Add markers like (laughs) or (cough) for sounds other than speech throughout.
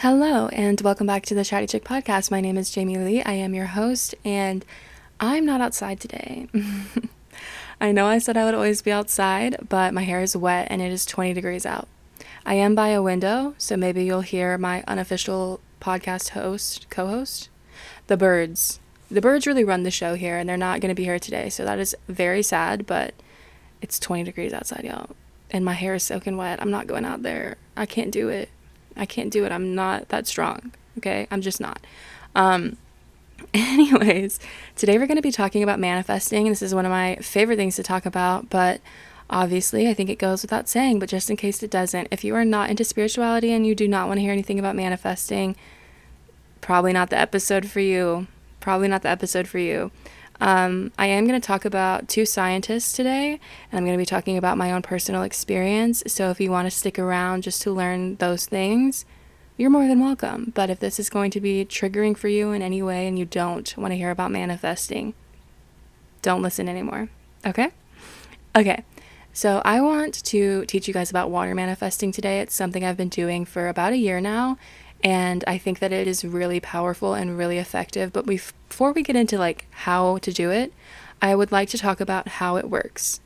Hello, and welcome back to the Chatty Chick podcast. My name is Jamie Lee. I am your host, and I'm not outside today. (laughs) I know I said I would always be outside, but my hair is wet and it is 20 degrees out. I am by a window, so maybe you'll hear my unofficial podcast host, co host, the birds. The birds really run the show here, and they're not going to be here today, so that is very sad, but it's 20 degrees outside, y'all. And my hair is soaking wet. I'm not going out there. I can't do it. I can't do it. I'm not that strong. Okay? I'm just not. Um, (laughs) anyways, today we're going to be talking about manifesting. This is one of my favorite things to talk about, but obviously, I think it goes without saying, but just in case it doesn't, if you are not into spirituality and you do not want to hear anything about manifesting, probably not the episode for you. Probably not the episode for you. Um, I am going to talk about two scientists today, and I'm going to be talking about my own personal experience. So if you want to stick around just to learn those things, you're more than welcome. But if this is going to be triggering for you in any way and you don't want to hear about manifesting, don't listen anymore. Okay? Okay. So I want to teach you guys about water manifesting today. It's something I've been doing for about a year now, and I think that it is really powerful and really effective. But before we get into like how to do it, I would like to talk about how it works.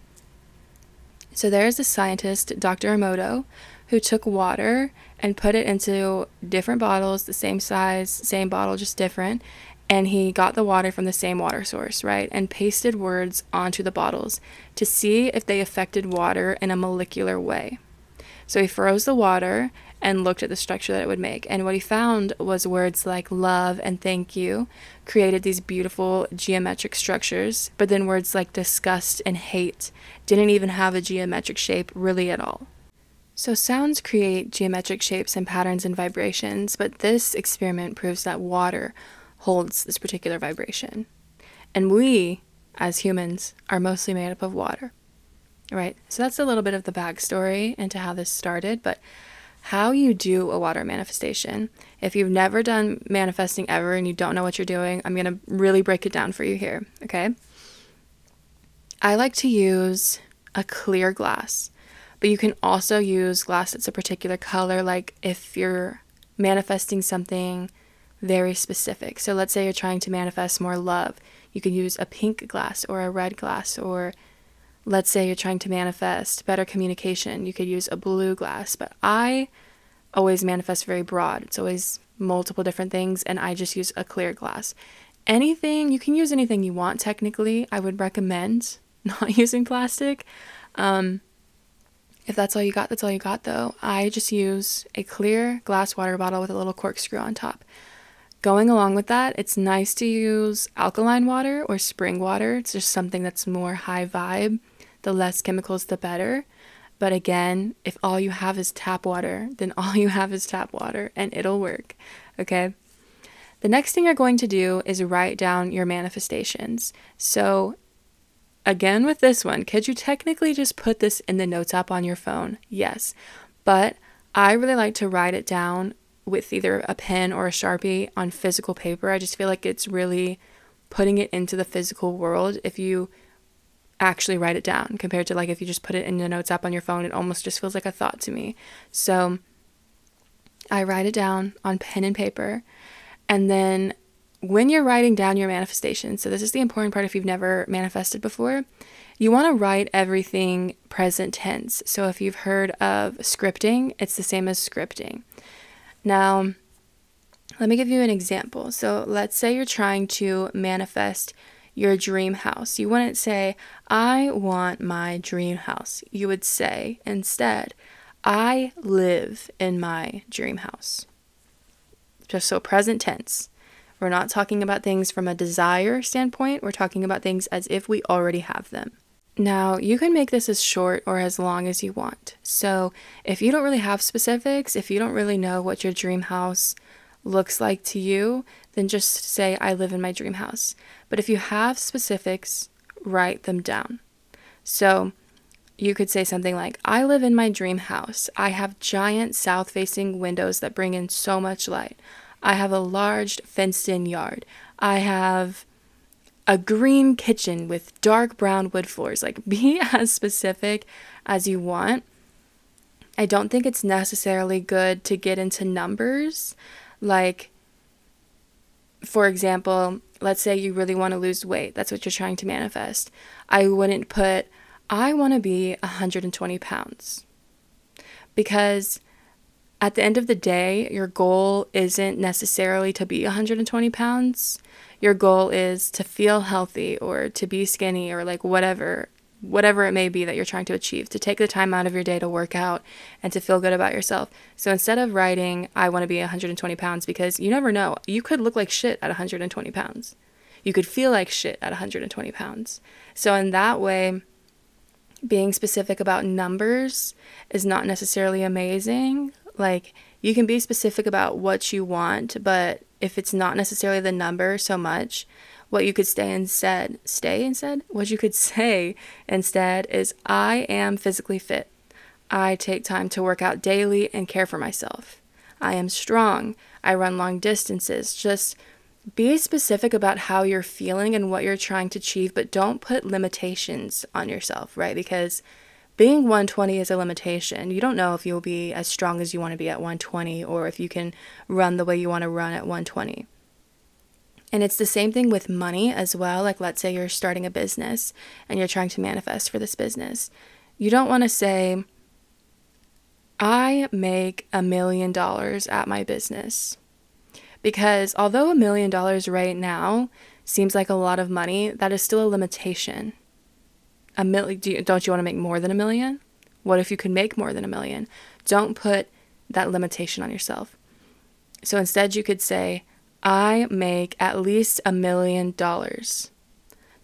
So there is a scientist, Dr. Emoto, who took water and put it into different bottles, the same size, same bottle, just different. And he got the water from the same water source, right? And pasted words onto the bottles to see if they affected water in a molecular way. So he froze the water and looked at the structure that it would make. And what he found was words like love and thank you created these beautiful geometric structures, but then words like disgust and hate didn't even have a geometric shape really at all. So, sounds create geometric shapes and patterns and vibrations, but this experiment proves that water holds this particular vibration. And we, as humans, are mostly made up of water. Right? So, that's a little bit of the backstory into how this started, but how you do a water manifestation. If you've never done manifesting ever and you don't know what you're doing, I'm going to really break it down for you here, okay? I like to use a clear glass, but you can also use glass that's a particular color, like if you're manifesting something very specific. So let's say you're trying to manifest more love, you can use a pink glass or a red glass or let's say you're trying to manifest better communication, you could use a blue glass. But I always manifest very broad, it's always multiple different things, and I just use a clear glass. Anything, you can use anything you want technically. I would recommend (laughs) not using plastic. Um, if that's all you got, that's all you got though. I just use a clear glass water bottle with a little corkscrew on top. Going along with that, it's nice to use alkaline water or spring water. It's just something that's more high vibe the less chemicals, the better. But again, if all you have is tap water, then all you have is tap water and it'll work. Okay. The next thing you're going to do is write down your manifestations. So, again, with this one, could you technically just put this in the notes app on your phone? Yes. But I really like to write it down with either a pen or a sharpie on physical paper. I just feel like it's really putting it into the physical world. If you actually write it down compared to like if you just put it in the notes app on your phone, it almost just feels like a thought to me. So I write it down on pen and paper. And then when you're writing down your manifestation, so this is the important part if you've never manifested before, you want to write everything present tense. So if you've heard of scripting, it's the same as scripting. Now, let me give you an example. So let's say you're trying to manifest your dream house. You wouldn't say, I want my dream house. You would say instead, I live in my dream house. Just so present tense. We're not talking about things from a desire standpoint, we're talking about things as if we already have them. Now, you can make this as short or as long as you want. So, if you don't really have specifics, if you don't really know what your dream house looks like to you, then just say, I live in my dream house. But if you have specifics, write them down. So you could say something like, I live in my dream house. I have giant south facing windows that bring in so much light. I have a large fenced in yard. I have a green kitchen with dark brown wood floors. Like, (laughs) be as specific as you want I don't think it's necessarily good to get into numbers. Like, for example, let's say you really want to lose weight, that's what you're trying to manifest. I wouldn't put, I want to be 120 pounds. Because at the end of the day, your goal isn't necessarily to be 120 pounds. Your goal is to feel healthy or to be skinny or like whatever whatever it may be that you're trying to achieve, to take the time out of your day to work out and to feel good about yourself. So instead of writing, I want to be 120 pounds, because you never know, you could look like shit at 120 pounds. You could feel like shit at 120 pounds. So in that way, being specific about numbers is not necessarily amazing. Like, you can be specific about what you want, but if it's not necessarily the number so much, what you could stay instead, stay instead, what you could (laughs) say instead is, I am physically fit. I take time to work out daily and care for myself. I am strong. I run long distances. Just be specific about how you're feeling and what you're trying to achieve, but don't put limitations on yourself, right? Because being 120 is a limitation. You don't know if you'll be as strong as you want to be at 120 or if you can run the way you want to run at 120. And it's the same thing with money as well. Like, let's say you're starting a business and you're trying to manifest for this business. You don't want to say, I make a million dollars at my business. Because although a million dollars right now seems like a lot of money, that is still a limitation. A million, do you, don't you want to make more than a million? What if you could make more than a million? Don't put that limitation on yourself. So instead, you could say, I make at least a million dollars.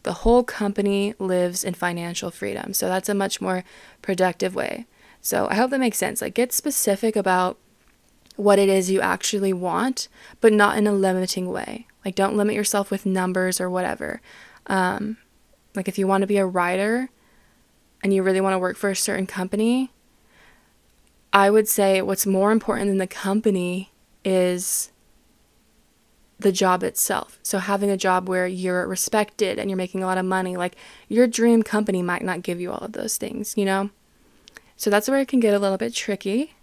The whole company lives in financial freedom. So that's a much more productive way. So I hope that makes sense. Like, get specific about what it is you actually want, but not in a limiting way. Like, don't limit yourself with numbers or whatever. Um, like, if you want to be a writer and you really want to work for a certain company, I would say what's more important than the company is the job itself. So having a job where you're respected and you're making a lot of money, like your dream company might not give you all of those things, you know? So that's where it can get a little bit tricky.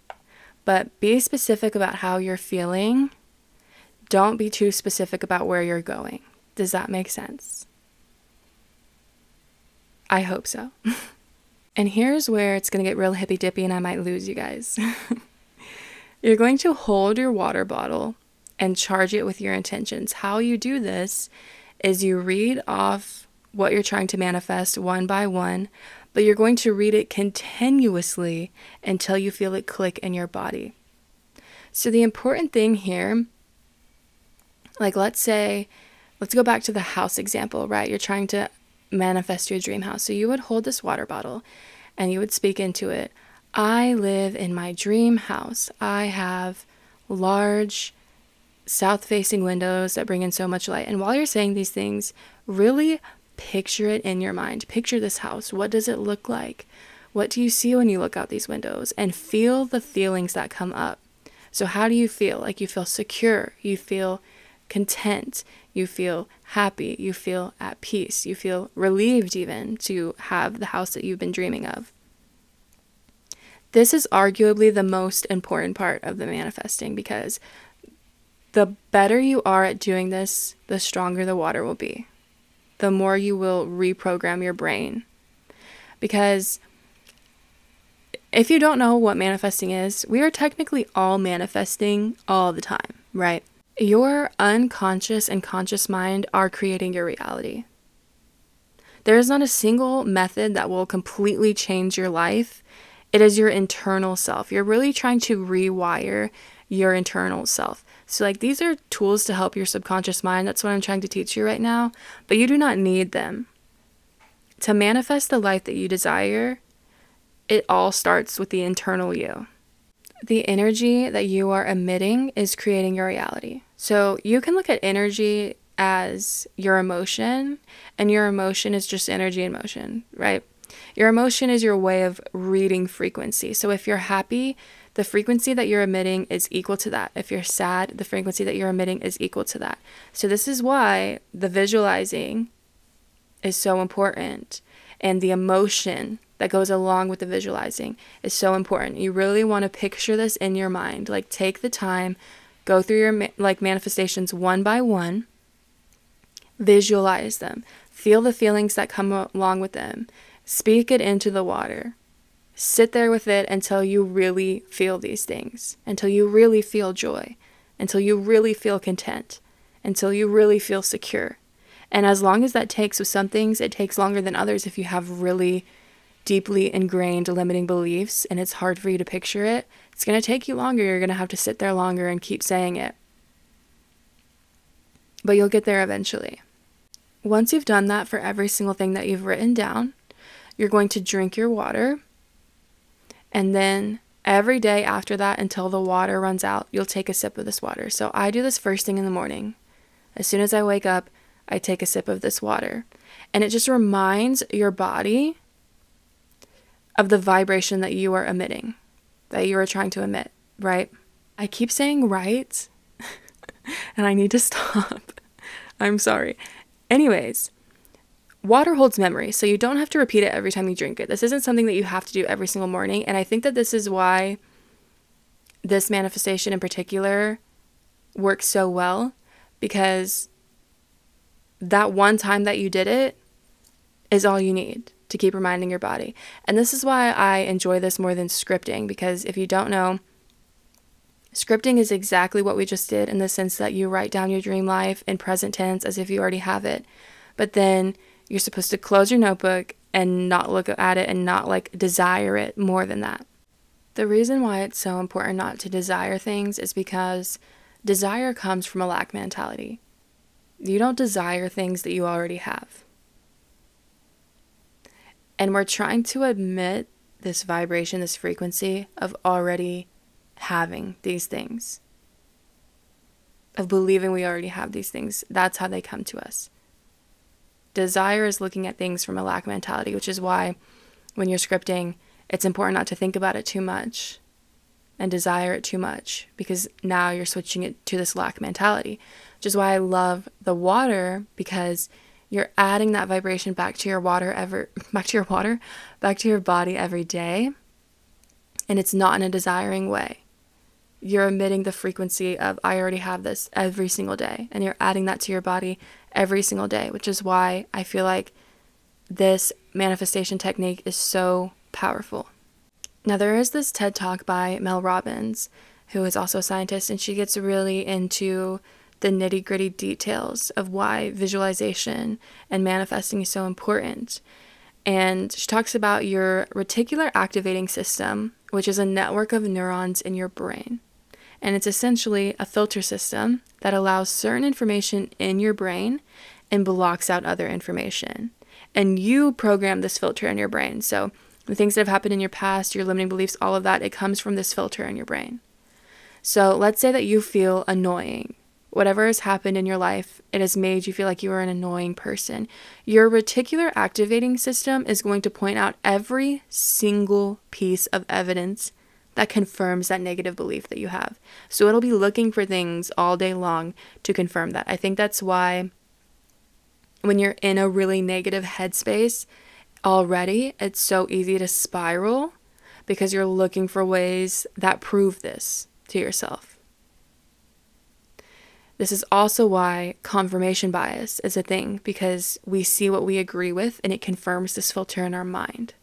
But be specific about how you're feeling. Don't be too specific about where you're going. Does that make sense? I hope so. (laughs) and here's where it's going to get real hippy dippy and I might lose you guys. (laughs) you're going to hold your water bottle and charge it with your intentions. How you do this is you read off what you're trying to manifest one by one, but you're going to read it continuously until you feel it click in your body. So, the important thing here, like let's say, let's go back to the house example, right? You're trying to manifest your dream house. So, you would hold this water bottle and you would speak into it I live in my dream house. I have large, south facing windows that bring in so much light. And while you're saying these things, really picture it in your mind. Picture this house. What does it look like? What do you see when you look out these windows? And feel the feelings that come up. So, how do you feel? Like you feel secure, you feel content, you feel happy, you feel at peace, you feel relieved even to have the house that you've been dreaming of. This is arguably the most important part of the manifesting because the better you are at doing this, the stronger the water will be. The more you will reprogram your brain. Because if you don't know what manifesting is, we are technically all manifesting all the time, right? Your unconscious and conscious mind are creating your reality. There is not a single method that will completely change your life. It is your internal self. You're really trying to rewire your internal self. So, like, these are tools to help your subconscious mind. That's what I'm trying to teach you right now. But you do not need them. To manifest the life that you desire, it all starts with the internal you. The energy that you are emitting is creating your reality. So, you can look at energy as your emotion, and your emotion is just energy in motion, right? Your emotion is your way of reading frequency. So, if you're happy, the frequency that you're emitting is equal to that. If you're sad, the frequency that you're emitting is equal to that. So, this is why the visualizing is so important and the emotion that goes along with the visualizing is so important. You really want to picture this in your mind. Like take the time, go through your like manifestations one by one, visualize them, feel the feelings that come along with them, speak it into the water. Sit there with it until you really feel these things, until you really feel joy, until you really feel content, until you really feel secure. And as long as that takes with some things, it takes longer than others if you have really deeply ingrained limiting beliefs and it's hard for you to picture it, it's going to take you longer. You're going to have to sit there longer and keep saying it. But you'll get there eventually. Once you've done that for every single thing that you've written down, you're going to drink your water. And then every day after that, until the water runs out, you'll take a sip of this water. So I do this first thing in the morning. As soon as I wake up, I take a sip of this water. And it just reminds your body of the vibration that you are emitting, that you are trying to emit, right? I keep saying right, (laughs) and I need to (laughs) stop. I'm sorry. Anyways, water holds memory, so you don't have to repeat it every time you drink it. This isn't something that you have to do every single morning, and I think that this is why this manifestation in particular works so well because that one time that you did it is all you need to keep reminding your body. And this is why I enjoy this more than scripting because if you don't know, scripting is exactly what we just did in the sense that you write down your dream life in present tense as if you already have it. But then you're supposed to close your notebook and not look at it and not like desire it more than that. The reason why it's so important not to desire things is because desire comes from a lack mentality. You don't desire things that you already have. And we're trying to admit this vibration, this frequency of already having these things, of believing we already have these things. That's how they come to us. Desire is looking at things from a lack mentality, which is why when you're scripting, it's important not to think about it too much and desire it too much because now you're switching it to this lack mentality, which is why I love the water because you're adding that vibration back to your water ever (laughs) back to your water, back to your body every day. And it's not in a desiring way. You're emitting the frequency of I already have this every single day and you're adding that to your body every single day, which is why I feel like this manifestation technique is so powerful. Now, there is this TED talk by Mel Robbins, who is also a scientist, and she gets really into the nitty gritty details of why visualization and manifesting is so important. And she talks about your reticular activating system, which is a network of neurons in your brain. And it's essentially a filter system that allows certain information in your brain and blocks out other information. And you program this filter in your brain. So the things that have happened in your past, your limiting beliefs, all of that, it comes from this filter in your brain. So let's say that you feel annoying Whatever has happened in your life, it has made you feel like you are an annoying person. Your reticular activating system is going to point out every single piece of evidence that confirms that negative belief that you have. So it'll be looking for things all day long to confirm that. I think that's why when you're in a really negative headspace already, it's so easy to spiral because you're looking for ways that prove this to yourself. This is also why confirmation bias is a thing because we see what we agree with and it confirms this filter in our mind.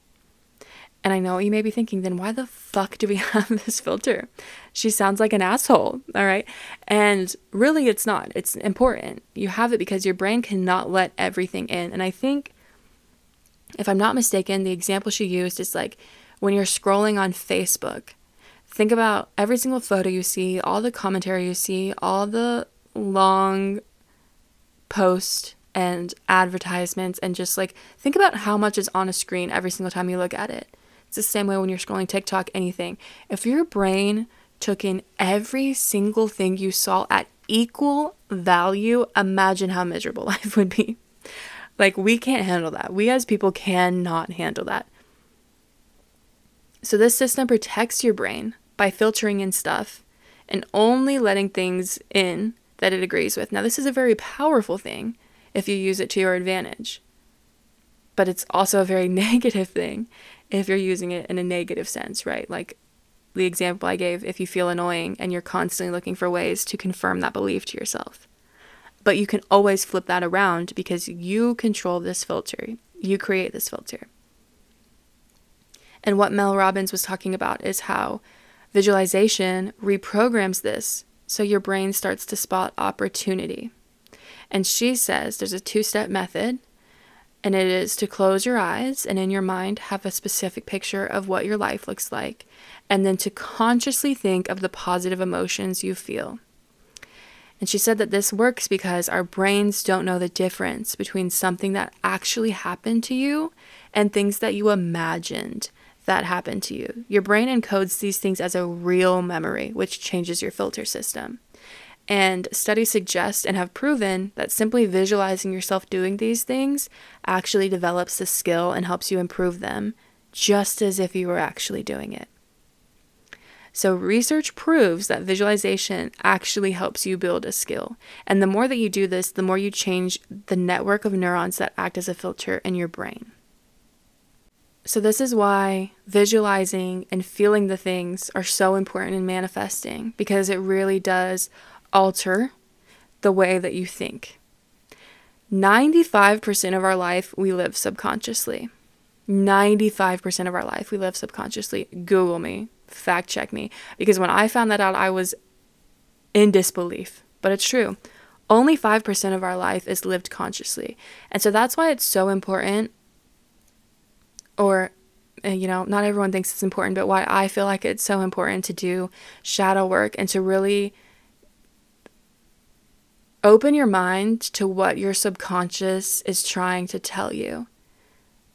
And I know you may be thinking, then why the fuck do we (laughs) have this filter? She sounds like an asshole, all right? And really, it's not. It's important. You have it because your brain cannot let everything in. And I think, if I'm not mistaken, the example she used is like when you're scrolling on Facebook, think about every single photo you see, all the commentary you see, all the long post and advertisements and just like think about how much is on a screen every single time you look at it. It's the same way when you're scrolling TikTok, anything. If your brain took in every single thing you saw at equal value, imagine how miserable (laughs) life would be. Like, we can't handle that. We as people cannot handle that. So, this system protects your brain by filtering in stuff and only letting things in that it agrees with. Now, this is a very powerful thing if you use it to your advantage, but it's also a very (laughs) negative thing if you're using it in a negative sense, right? Like the example I gave if you feel annoying and you're constantly looking for ways to confirm that belief to yourself. But you can always flip that around because you control this filter, you create this filter. And what Mel Robbins was talking about is how visualization reprograms this so your brain starts to spot opportunity. And she says there's a two step method, and it is to close your eyes and in your mind have a specific picture of what your life looks like, and then to consciously think of the positive emotions you feel. And she said that this works because our brains don't know the difference between something that actually happened to you and things that you imagined that happened to you. Your brain encodes these things as a real memory, which changes your filter system. And studies suggest and have proven that simply visualizing yourself doing these things actually develops the skill and helps you improve them, just as if you were actually doing it. So, research proves that visualization actually helps you build a skill. And the more that you do this, the more you change the network of neurons that act as a filter in your brain. So, this is why visualizing and feeling the things are so important in manifesting because it really does alter the way that you think. 95% of our life we live subconsciously. 95% of our life we live subconsciously. Google me fact check me because when I found that out, I was in disbelief. But it's true. Only 5% of our life is lived consciously. And so that's why it's so important, or, eh, you know, not everyone thinks it's important, but why I feel like it's so important to do shadow work and to really open your mind to what your subconscious is trying to tell you.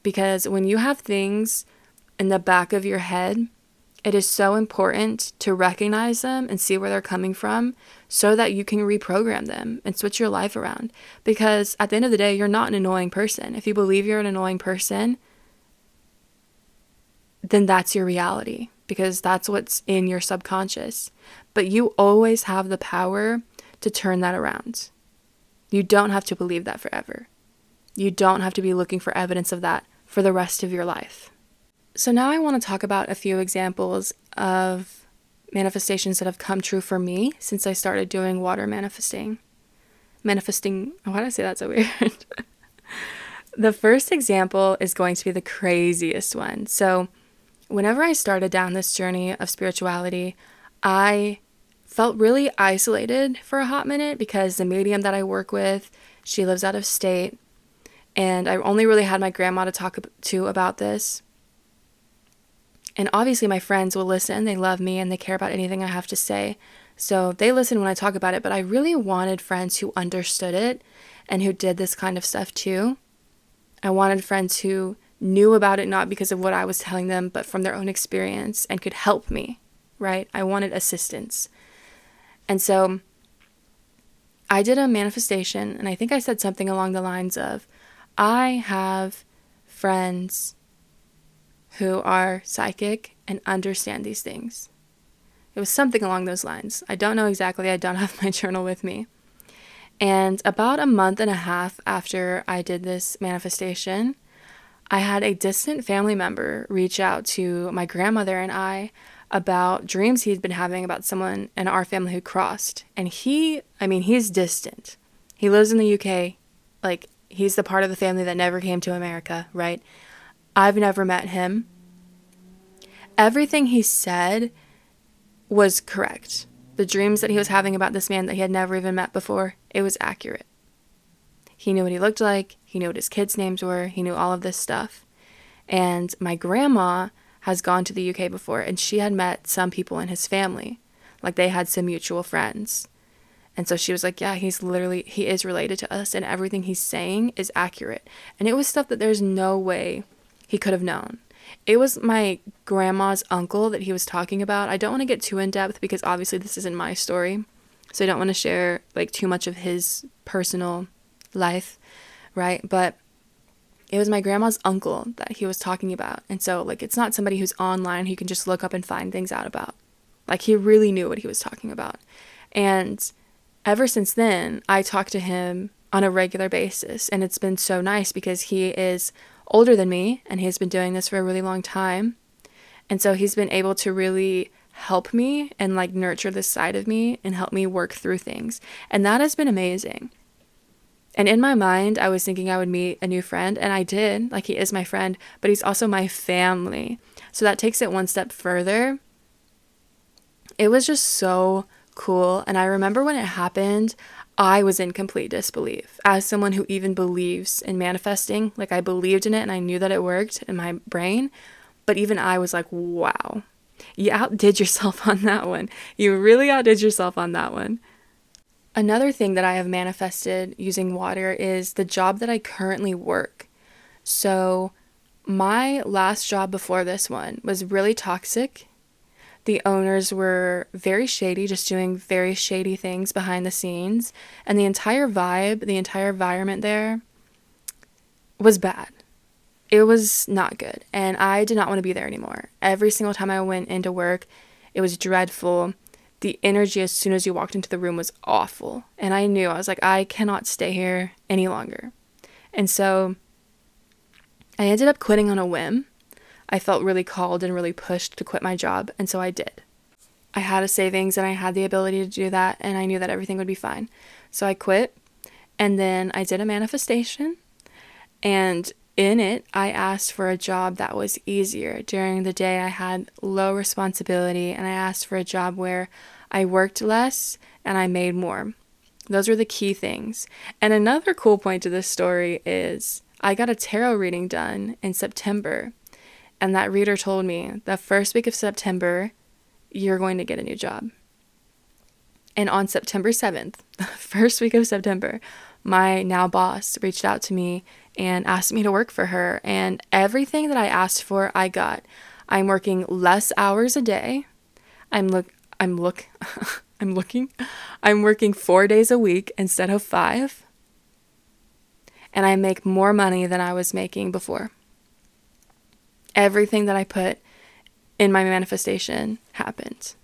Because when you have things in the back of your head it is so important to recognize them and see where they're coming from so that you can reprogram them and switch your life around. Because at the end of the day, you're not an annoying person. If you believe you're an annoying person, then that's your reality because that's what's in your subconscious. But you always have the power to turn that around. You don't have to believe that forever. You don't have to be looking for evidence of that for the rest of your life. So, now I want to talk about a few examples of manifestations that have come true for me since I started doing water manifesting. Manifesting, why did I say that so (laughs) weird? the first example is going to be the craziest one. So, whenever I started down this journey of spirituality, I felt really isolated for a hot minute because the medium that I work with, she lives out of state, and I only really had my grandma to talk to about this. And obviously, my friends will listen. They love me and they care about anything I have to say. So they listen when I talk about it. But I really wanted friends who understood it and who did this kind of stuff too. I wanted friends who knew about it not because of what I was telling them, but from their own experience and could help me, right? I wanted assistance. And so I did a manifestation, and I think I said something along the lines of I have friends who are psychic and understand these things. It was something along those lines. I don't know exactly, I don't (laughs) have my journal with me. And about a month and a half after I did this manifestation, I had a distant family member reach out to my grandmother and I about dreams he'd been having about someone in our family who crossed. And he, I mean, he's distant. He lives in the UK. Like, he's the part of the family that never came to America, right? I've never met him. Everything he said was correct. The dreams that he was having about this man that he had never even met before, it was accurate. He knew what he looked like, he knew what his kids' names were, he knew all of this stuff. And my grandma has gone to the UK before and she had met some people in his family. Like they had some mutual friends. And so she was like, Yeah, he's literally, he is related to us and everything he's saying is accurate. And it was stuff that there's no way he could have known. It was my grandma's uncle that he was talking about. I don't want to get too in depth because obviously this isn't my story. So I don't want to share like too much of his personal life, right? But it was my grandma's uncle that he was talking about. And so like it's not somebody who's online who you can just look up and find things out about. Like he really knew what he was talking about. And ever since then, I talk to him on a regular basis and it's been so nice because he is older than me, and he's been doing this for a really long time. And so he's been able to really help me and like nurture this side of me and help me work through things. And that has been amazing. And in my mind, I was thinking I would meet a new friend, and I did. Like, he is my friend, but he's also my family. So that takes it one step further. It was just so cool. And I remember when it happened, I was in complete disbelief. As someone who even believes in manifesting, like, I believed in it and I knew that it worked in my brain. But even I was like, wow, you outdid yourself (laughs) on that one. You really outdid yourself on that one. Another thing that I have manifested using water is the job that I currently work. So, my last job before this one was really toxic. The owners were very shady, just doing very shady things behind the scenes. And the entire vibe, the entire environment there was bad it was not good. And I did not want to be there anymore. Every single time I went into work, it was dreadful. The energy as soon as you walked into the room was awful. And I knew, I was like, I cannot stay here any longer. And so I ended up quitting on a whim. I felt really called and really pushed to quit my job. And so I did. I had a savings and I had the ability to do that. And I knew that everything would be fine. So I quit. And then I did a manifestation. And in it, I asked for a job that was easier. During the day, I had low responsibility, and I asked for a job where I worked less and I made more. Those were the key things. And another cool point to this story is I got a tarot reading done in September, and that reader told me the first week of September, you're going to get a new job. And on September 7th, the (laughs) first week of September, my now boss reached out to me and asked me to work for her. And everything that I asked for, I got. I'm working less hours a day. I'm look I'm look (laughs) I'm looking. I'm working 4 days a week instead of 5. And I make more money than I was making before. Everything that I put in my manifestation happened.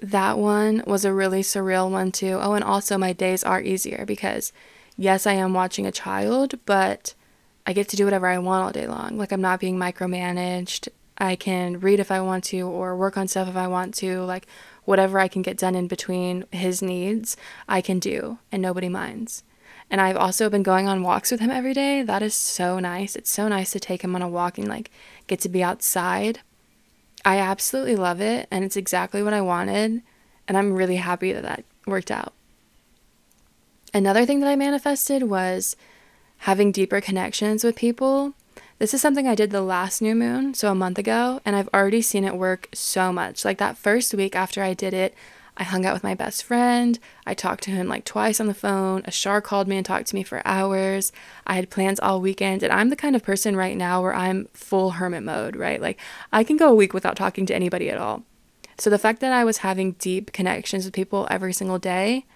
That one was a really surreal one too. Oh, and also my days are easier because yes, I am watching a child, but I get to do whatever I want all day long. Like I'm not being micromanaged. I can read if I want to or work on stuff if I want to. Like whatever I can get done in between his needs, I can do and nobody minds. And I've also been going on walks with him every day. That is so nice. It's so nice to take him on a walk and like get to be outside. I absolutely love it and it's exactly what I wanted. And I'm really happy that that worked out. Another thing that I manifested was having deeper connections with people. This is something I did the last new moon, so a month ago, and I've already seen it work so much. Like that first week after I did it, I hung out with my best friend. I talked to him like twice on the phone. A Ashar called me and talked to me for hours. I had plans all weekend, and I'm the kind of person right now where I'm full hermit mode, right? Like I can go a week without talking to anybody at all. So the fact that I was having deep connections with people every single day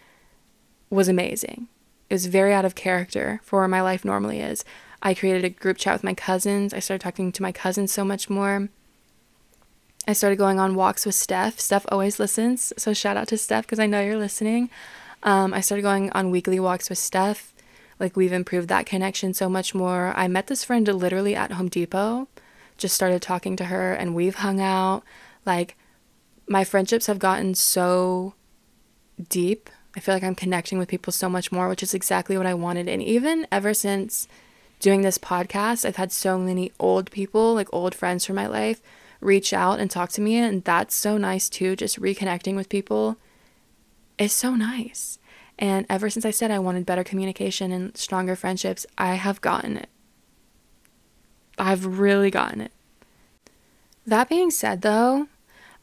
was amazing. It was very out of character for where my life normally is. I created a group chat with my cousins. I started talking to my cousins so much more. I started going on walks with Steph. Steph always listens, so shout out to Steph because I know you're listening. Um, I started going on weekly walks with Steph. Like, we've improved that connection so much more. I met this friend literally at Home Depot, just started talking to her, and we've hung out. Like, my friendships have gotten so deep I feel like I'm connecting with people so much more, which is exactly what I wanted. And even ever since doing this podcast, I've had so many old people, like old friends from my life, reach out and talk to me. And that's so nice too. Just reconnecting with people is so nice. And ever since I said I wanted better communication and stronger friendships, I have gotten it. I've really gotten it. That being said, though,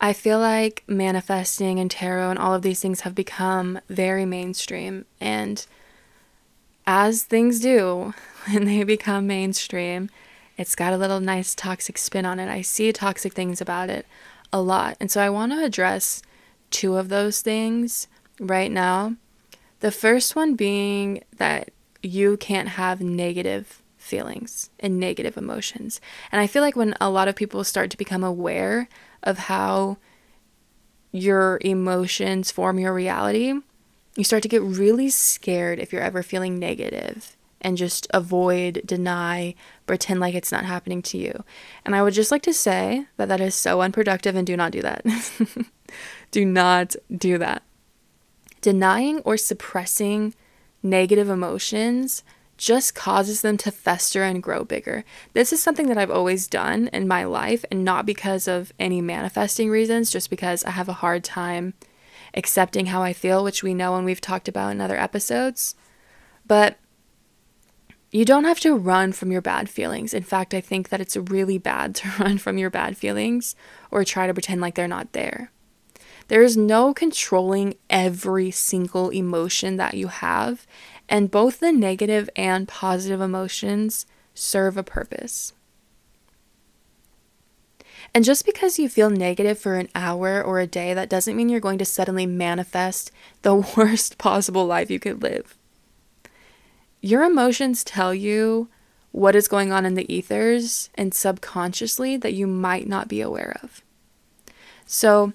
I feel like manifesting and tarot and all of these things have become very mainstream. And as things do, (laughs) when they become mainstream, it's got a little nice toxic spin on it. I see toxic things about it a lot. And so I want to address two of those things right now. The first one being that you can't have negative feelings and negative emotions. And I feel like when a lot of people start to become aware of how your emotions form your reality, you start to get really scared if you're ever feeling negative and just avoid, deny, pretend like it's not happening to you. And I would just like to say that that is so unproductive and do not do that. (laughs) do not do that. Denying or suppressing negative emotions just causes them to fester and grow bigger. This is something that I've always done in my life, and not because of any manifesting reasons, just because I have a hard time accepting how I feel, which we know and we've talked about in other episodes. But you don't have to run from your bad feelings. In fact, I think that it's really bad (laughs) to run from your bad feelings or try to pretend like they're not there. There is no controlling every single emotion that you have, and both the negative and positive emotions serve a purpose. And just because you feel negative for an hour or a day, that doesn't mean you're going to suddenly manifest the (laughs) worst possible life you could live. Your emotions tell you what is going on in the ethers and subconsciously that you might not be aware of. So,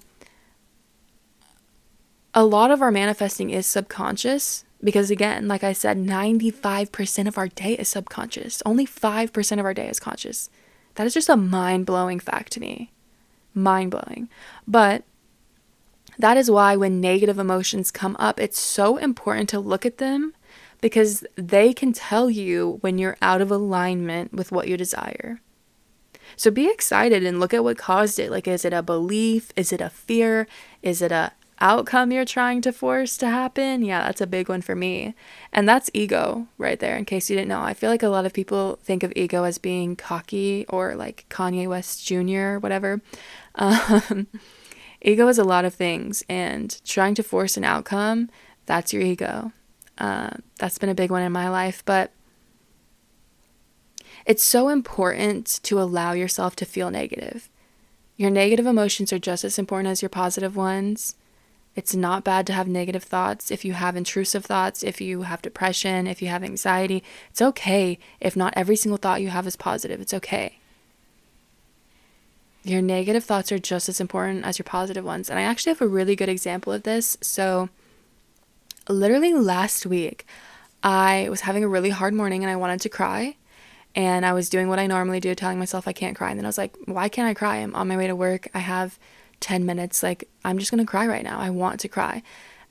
a lot of our manifesting is subconscious because, again, like I said, 95% of our day is subconscious. Only 5% of our day is conscious. That is just a mind blowing fact to me. Mind blowing. But that is why when negative emotions come up, it's so important to look at them because they can tell you when you're out of alignment with what you desire. So be excited and look at what caused it. Like, is it a belief? Is it a fear? Is it a outcome you're trying to force to happen? Yeah, that's a big one for me. And that's ego right there, in case you didn't know. I feel like a lot of people think of ego as being cocky or like Kanye West Jr., or whatever. (laughs) Um, ego is a lot of things, and trying to force an outcome, that's your ego. Uh, that's been a big one in my life, but it's so important to allow yourself to feel negative. Your negative emotions are just as important as your positive ones. It's not bad to have negative thoughts. If you have intrusive thoughts, if you have depression, if you have anxiety, it's okay if not every single thought you have is positive. It's okay. Your negative thoughts are just as important as your positive ones. And I actually have a really good example of this. So, literally last week, I was having a really hard morning and I wanted to cry. And I was doing what I normally do, telling myself I can't cry. And then I was like, why can't I cry? I'm on my way to work. I have 10 minutes. Like, I'm just to cry right now. I want to cry.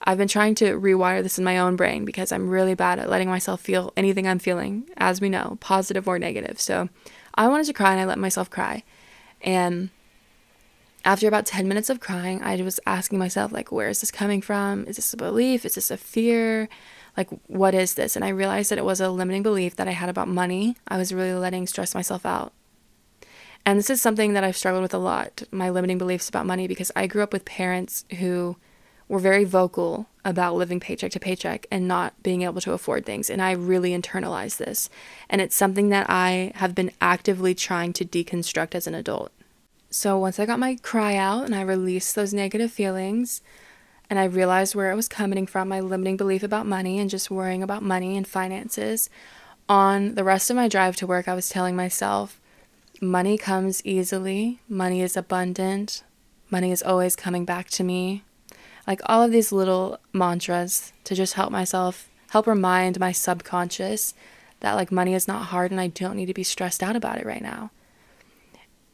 I've been trying to rewire this in my own brain because I'm really bad at letting myself feel anything I'm feeling, as we know, positive or negative. So I wanted to cry and I let myself cry. And after about 10 minutes of crying, I was asking myself, like, where is this coming from? Is this a belief? Is this a fear? Like, what is this? And I realized that it was a limiting belief that I had about money. I was really letting stress myself out. And this is something that I've struggled with a lot my limiting beliefs about money because I grew up with parents who were very vocal about living paycheck to paycheck and not being able to afford things. And I really internalized this. And it's something that I have been actively trying to deconstruct as an adult. So once I got my cry out and I released those negative feelings and I realized where it was coming from, my limiting belief about money and just worrying about money and finances, on the rest of my drive to work, I was telling myself, money comes easily, money is abundant, money is always coming back to me. Like all of these little mantras to just help myself, help remind my subconscious that like money is not hard and I don't need to be stressed out about it right now.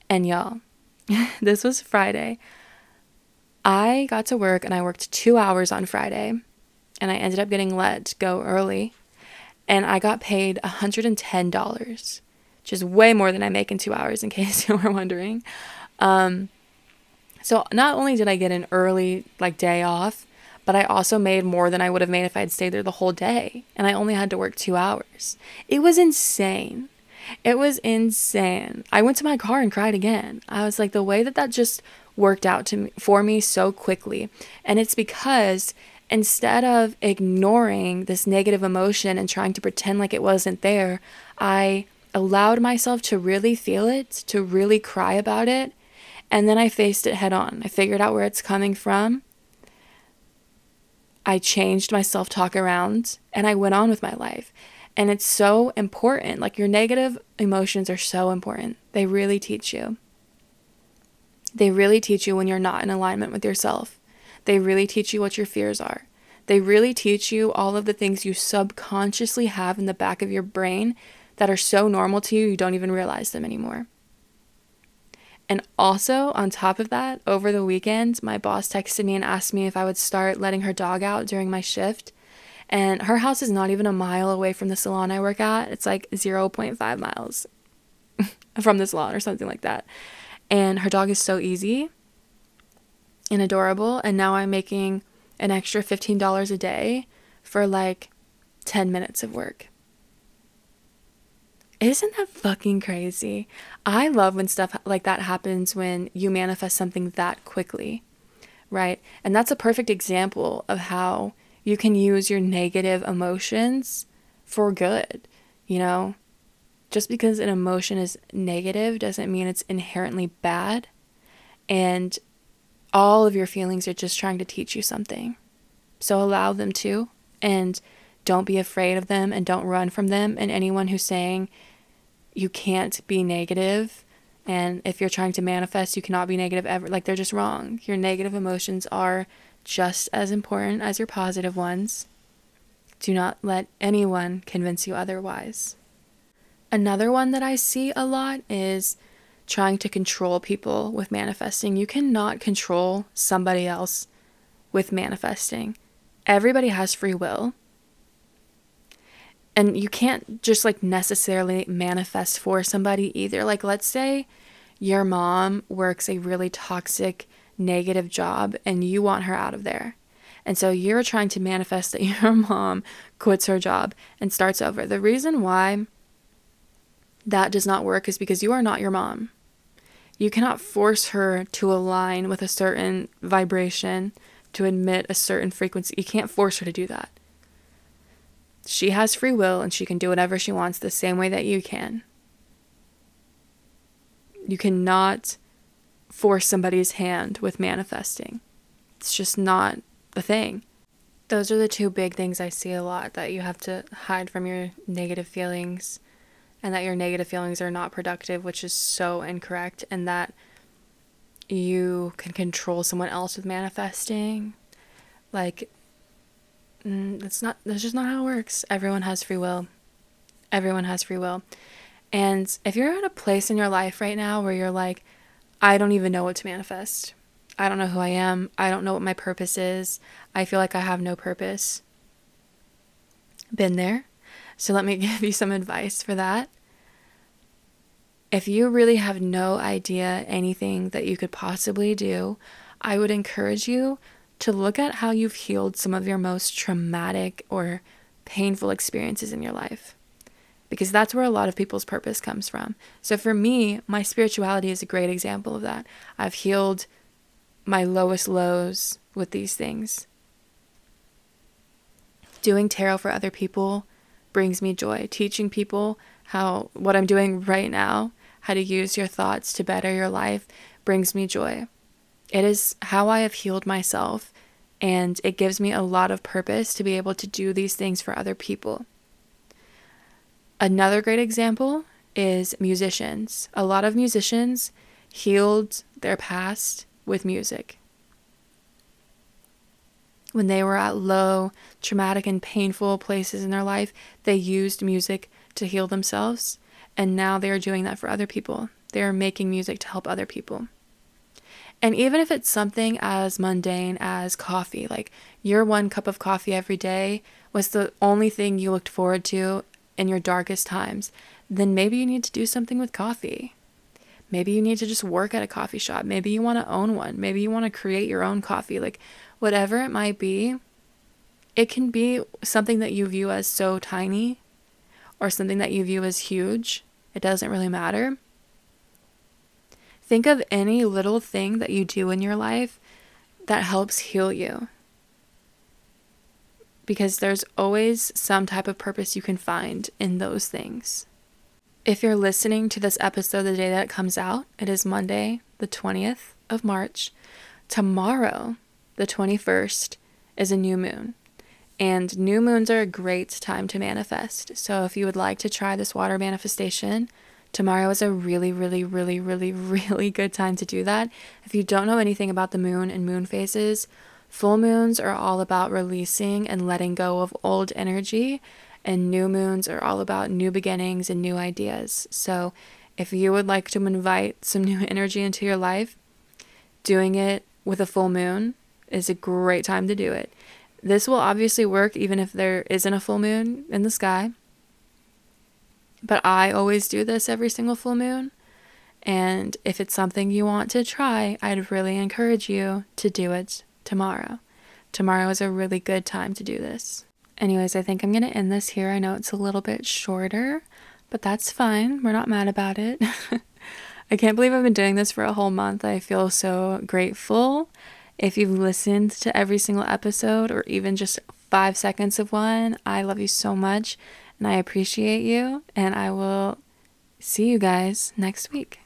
And y'all, (laughs) this was Friday. I got to work and I worked two hours on Friday and I ended up getting let go early and I got paid $110, which is way more than I make in two hours, in (laughs) case you were wondering. Um, so not only did I get an early like day off, but I also made more than I would have made if I had stayed there the whole day, and I only had to work two hours. It was insane. It was insane. I went to my car and cried again. I was like, the way that that just worked out to me, for me so quickly. And it's because instead of ignoring this negative emotion and trying to pretend like it wasn't there, I allowed myself to really feel it, to really cry about it. And then I faced it head on. I figured out where it's coming from. I changed my self talk around and I went on with my life. And it's so important. Like your negative emotions are so important. They really teach you. They really teach you when you're not in alignment with yourself. They really teach you what your fears are. They really teach you all of the things you subconsciously have in the back of your brain that are so normal to you, you don't even realize them anymore. And also, on top of that, over the weekend, my boss texted me and asked me if I would start letting her dog out during my shift. And her house is not even a mile away from the salon I work at. It's like 0.5 miles (laughs) from the salon or something like that. And her dog is so easy and adorable. And now I'm making an extra $15 a day for like 10 minutes of work. Isn't that fucking crazy? I love when stuff like that happens when you manifest something that quickly, right? And that's a perfect example of how you can use your negative emotions for good, you know? Just because an emotion is negative doesn't mean it's inherently bad. And all of your feelings are just trying to teach you something. So allow them to, and don't be afraid of them, and don't run from them. And anyone who's saying, you can't be negative and if you're trying to manifest you cannot be negative ever. Like they're just wrong. Your negative emotions are just as important as your positive ones. Do not let anyone convince you otherwise. Another one that i see a lot is trying to control people with manifesting. You cannot control somebody else with manifesting. Everybody has free will and you can't just like necessarily manifest for somebody either. Like, let's say your mom works a really toxic, negative job and you want her out of there. And so you're trying to manifest that (laughs) your mom quits her job and starts over. The reason why that does not work is because you are not your mom. You cannot force her to align with a certain vibration, to emit a certain frequency. You can't force her to do that. She has free will and she can do whatever she wants the same way that you can. You cannot force somebody's hand with manifesting. It's just not a thing. Those are the two big things I see a lot that you have to hide from your negative feelings and that your negative feelings are not productive, which is so incorrect, and that you can control someone else with manifesting. Like, mm, that's not that's just not how it works. Everyone has free will. Everyone has free will. And if you're at a place in your life right now where you're like, I don't even know what to manifest. I don't know who I am. I don't know what my purpose is. I feel like I have no purpose. Been there. So let me (laughs) give you some advice for that. If you really have no idea anything that you could possibly do, I would encourage you to look at how you've healed some of your most traumatic or painful experiences in your life. Because that's where a lot of people's purpose comes from. So for me, my spirituality is a great example of that. I've healed my lowest lows with these things. Doing tarot for other people brings me joy. Teaching people how what I'm doing right now, how to use your thoughts to better your life, brings me joy. It is how I have healed myself, and it gives me a lot of purpose to be able to do these things for other people. Another great example is musicians. A lot of musicians healed their past with music. When they were at low, traumatic, and painful places in their life, they used music to heal themselves, and now they are doing that for other people. They are making music to help other people. And even if it's something as mundane as coffee, like your one cup of coffee every day was the only thing you looked forward to in your darkest times, then maybe you need to do something with coffee. Maybe you need to just work at a coffee shop. Maybe you want to own one. Maybe you want to create your own coffee. Like, whatever it might be, it can be something that you view as so tiny or something that you view as huge. It doesn't really matter. Think of any little thing that you do in your life that helps heal you. Because there's always some type of purpose you can find in those things. If you're listening to this episode the day that it comes out, it is Monday, the 20th of March. Tomorrow, the 21st, is a new moon. And new moons are a great time to manifest. So if you would like to try this water manifestation, Tomorrow is a really, really, really, really, really good time to do that. If you don't know anything about the moon and moon phases, Full moons are all about releasing and letting go of old energy, and new moons are all about new beginnings and new ideas. So, if you would like to invite some new (laughs) energy into your life, doing it with a full moon is a great time to do it. This will obviously work even if there isn't a full moon in the sky. But I always do this every single full moon. And if it's something you want to try, I'd really encourage you to do it tomorrow. Tomorrow is a really good time to do this. Anyways, I think I'm going to end this here. I know it's a little bit shorter, but that's fine. We're not mad about it. (laughs) I can't believe I've been doing this for a whole month. I feel so grateful. If you've listened to every single episode or even just five seconds of one, I love you so much and I appreciate you. And I will see you guys next week.